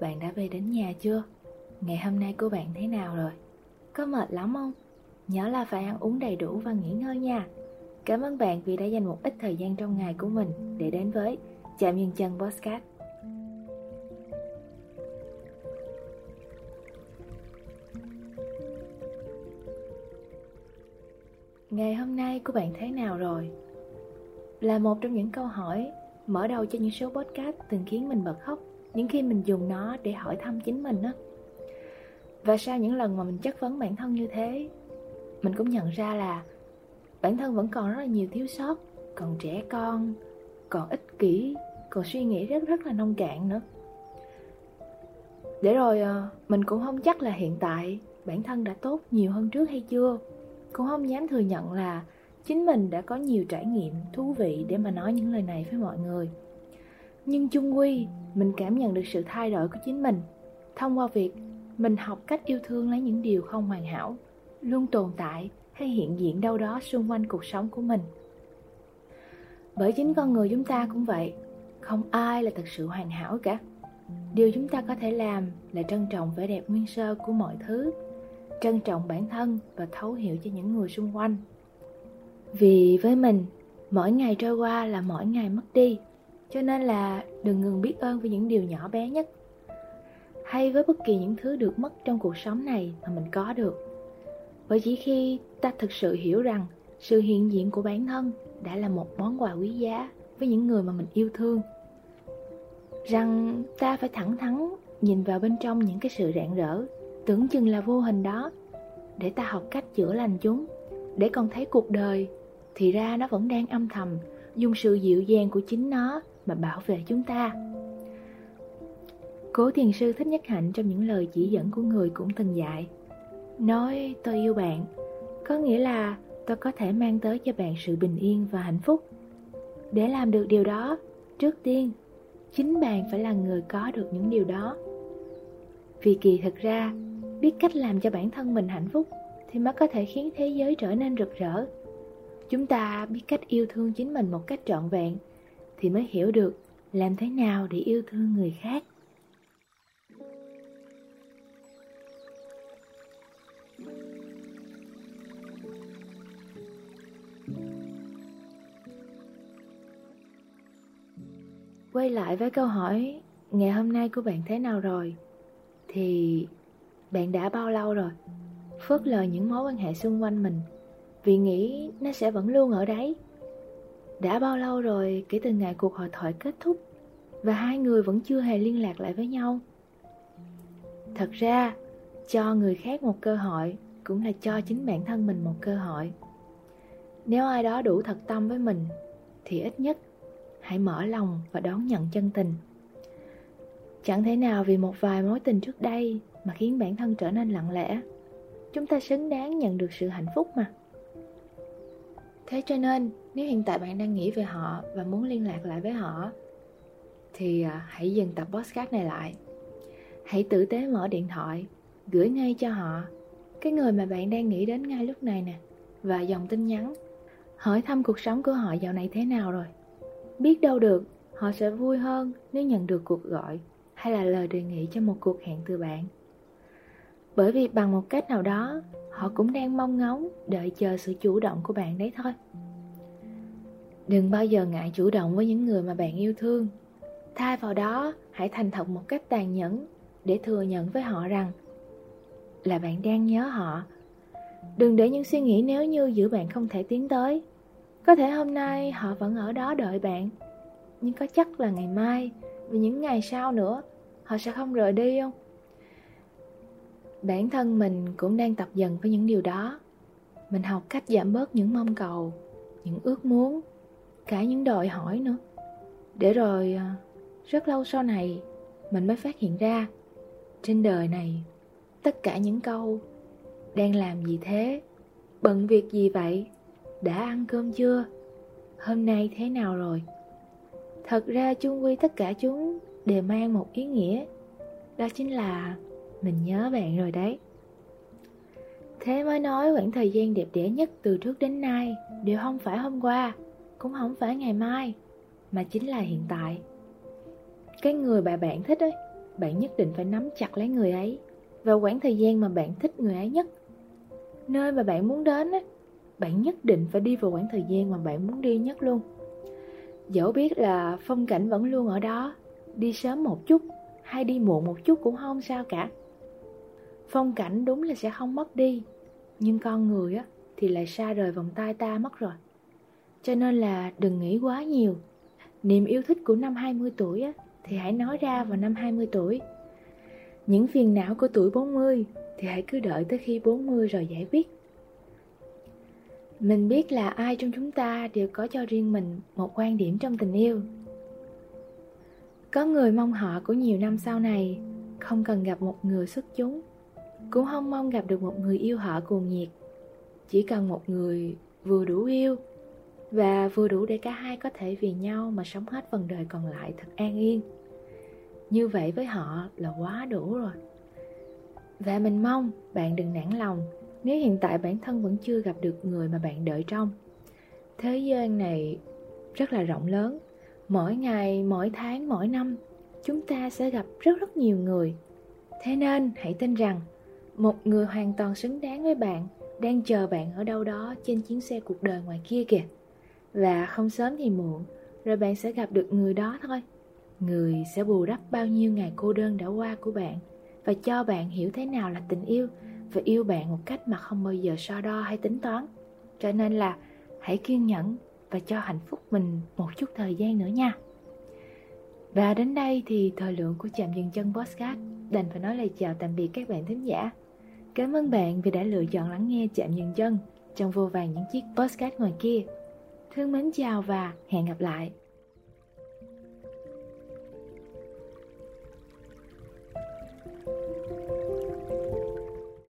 bạn đã về đến nhà chưa? Ngày hôm nay của bạn thế nào rồi? Có mệt lắm không? Nhớ là phải ăn uống đầy đủ và nghỉ ngơi nha. Cảm ơn bạn vì đã dành một ít thời gian trong ngày của mình để đến với Chạm Nhân Chân Podcast. Ngày hôm nay của bạn thế nào rồi? Là một trong những câu hỏi mở đầu cho những số podcast từng khiến mình bật khóc những khi mình dùng nó để hỏi thăm chính mình á. Và sau những lần mà mình chất vấn bản thân như thế, mình cũng nhận ra là bản thân vẫn còn rất là nhiều thiếu sót, còn trẻ con, còn ích kỷ, còn suy nghĩ rất rất là nông cạn nữa. Để rồi ờ, mình cũng không chắc là hiện tại bản thân đã tốt nhiều hơn trước hay chưa cũng không dám thừa nhận là chính mình đã có nhiều trải nghiệm thú vị để mà nói những lời này với mọi người nhưng chung quy mình cảm nhận được sự thay đổi của chính mình. Thông qua việc mình học cách yêu thương lấy những điều không hoàn hảo, luôn tồn tại hay hiện diện đâu đó xung quanh cuộc sống của mình. Bởi chính con người chúng ta cũng vậy, không ai là thật sự hoàn hảo cả. Điều chúng ta có thể làm là trân trọng vẻ đẹp nguyên sơ của mọi thứ, trân trọng bản thân và thấu hiểu cho những người xung quanh. Vì với mình, mỗi ngày trôi qua là mỗi ngày mất đi cho nên là đừng ngừng biết ơn với những điều nhỏ bé nhất. Hay với bất kỳ những thứ được mất trong cuộc sống này mà mình có được. Bởi chỉ khi ta thực sự hiểu rằng sự hiện diện của bản thân đã là một món quà quý giá với những người mà mình yêu thương. Rằng ta phải thẳng thắn nhìn vào bên trong những cái sự rạng rỡ, tưởng chừng là vô hình đó, để ta học cách chữa lành chúng. Để còn thấy cuộc đời, thì ra nó vẫn đang âm thầm, dùng sự dịu dàng của chính nó mà bảo vệ chúng ta. Cố thiền sư thích nhất hạnh trong những lời chỉ dẫn của người cũng từng dạy, nói, tôi yêu bạn, có nghĩa là tôi có thể mang tới cho bạn sự bình yên và hạnh phúc. Để làm được điều đó, trước tiên, chính bạn phải là người có được những điều đó. Vì kỳ thực ra, biết cách làm cho bản thân mình hạnh phúc thì mới có thể khiến thế giới trở nên rực rỡ. Chúng ta biết cách yêu thương chính mình một cách trọn vẹn thì mới hiểu được làm thế nào để yêu thương người khác. Quay lại với câu hỏi, ngày hôm nay của bạn thế nào rồi? Thì bạn đã bao lâu rồi? Phớt lờ những mối quan hệ xung quanh mình, vì nghĩ nó sẽ vẫn luôn ở đấy đã bao lâu rồi kể từ ngày cuộc hội thoại kết thúc và hai người vẫn chưa hề liên lạc lại với nhau? Thật ra, cho người khác một cơ hội cũng là cho chính bản thân mình một cơ hội. Nếu ai đó đủ thật tâm với mình, thì ít nhất hãy mở lòng và đón nhận chân tình. Chẳng thể nào vì một vài mối tình trước đây mà khiến bản thân trở nên lặng lẽ. Chúng ta xứng đáng nhận được sự hạnh phúc mà. Thế cho nên nếu hiện tại bạn đang nghĩ về họ và muốn liên lạc lại với họ, thì à, hãy dừng tập podcast này lại. Hãy tử tế mở điện thoại, gửi ngay cho họ cái người mà bạn đang nghĩ đến ngay lúc này nè, và dòng tin nhắn. Hỏi thăm cuộc sống của họ dạo này thế nào rồi? Biết đâu được, họ sẽ vui hơn nếu nhận được cuộc gọi hay là lời đề nghị cho một cuộc hẹn từ bạn. Bởi vì bằng một cách nào đó, họ cũng đang mong ngóng đợi chờ sự chủ động của bạn đấy thôi đừng bao giờ ngại chủ động với những người mà bạn yêu thương. Thay vào đó, hãy thành thật một cách tàn nhẫn để thừa nhận với họ rằng là bạn đang nhớ họ. Đừng để những suy nghĩ nếu như giữa bạn không thể tiến tới. Có thể hôm nay họ vẫn ở đó đợi bạn, nhưng có chắc là ngày mai và những ngày sau nữa, họ sẽ không rời đi không? Bản thân mình cũng đang tập dần với những điều đó. Mình học cách giảm bớt những mong cầu, những ước muốn cả những đòi hỏi nữa. Để rồi à, rất lâu sau này, mình mới phát hiện ra, trên đời này, tất cả những câu, đang làm gì thế? Bận việc gì vậy? Đã ăn cơm chưa? Hôm nay thế nào rồi? Thật ra chung quy tất cả chúng đều mang một ý nghĩa, đó chính là mình nhớ bạn rồi đấy. Thế mới nói khoảng thời gian đẹp đẽ nhất từ trước đến nay Đều không phải hôm qua. Cũng không phải ngày mai Mà chính là hiện tại Cái người bà bạn thích ấy bạn nhất định phải nắm chặt lấy người ấy vào khoảng thời gian mà bạn thích người ấy nhất. Nơi mà bạn muốn đến, ấy bạn nhất định phải đi vào khoảng thời gian mà bạn muốn đi nhất luôn. Dẫu biết là phong cảnh vẫn luôn ở đó, đi sớm một chút hay đi muộn một chút cũng không sao cả. Phong cảnh đúng là sẽ không mất đi, nhưng con người á thì lại xa rời vòng tay ta mất rồi. Cho nên là đừng nghĩ quá nhiều. Niềm yêu thích của năm 20 tuổi á, thì hãy nói ra vào năm 20 tuổi. Những phiền não của tuổi 40 thì hãy cứ đợi tới khi 40 rồi giải quyết. Mình biết là ai trong chúng ta đều có cho riêng mình một quan điểm trong tình yêu. Có người mong họ của nhiều năm sau này không cần gặp một người xuất chúng, cũng không mong gặp được một người yêu họ cuồng nhiệt. Chỉ cần một người vừa đủ yêu và vừa đủ để cả hai có thể vì nhau mà sống hết phần đời còn lại thật an yên. Như vậy với họ là quá đủ rồi. Và mình mong bạn đừng nản lòng nếu hiện tại bản thân vẫn chưa gặp được người mà bạn đợi trong. Thế gian này rất là rộng lớn. Mỗi ngày, mỗi tháng, mỗi năm, chúng ta sẽ gặp rất rất nhiều người. Thế nên hãy tin rằng một người hoàn toàn xứng đáng với bạn đang chờ bạn ở đâu đó trên chuyến xe cuộc đời ngoài kia kìa. Và không sớm thì muộn, rồi bạn sẽ gặp được người đó thôi. Người sẽ bù đắp bao nhiêu ngày cô đơn đã qua của bạn và cho bạn hiểu thế nào là tình yêu và yêu bạn một cách mà không bao giờ so đo hay tính toán. Cho nên là hãy kiên nhẫn và cho hạnh phúc mình một chút thời gian nữa nha. Và đến đây thì thời lượng của chạm dừng chân podcast đành phải nói lời chào tạm biệt các bạn thính giả. Cảm ơn bạn vì đã lựa chọn lắng nghe chạm dừng chân trong vô vàng những chiếc podcast ngoài kia. Thương mến chào và hẹn gặp lại.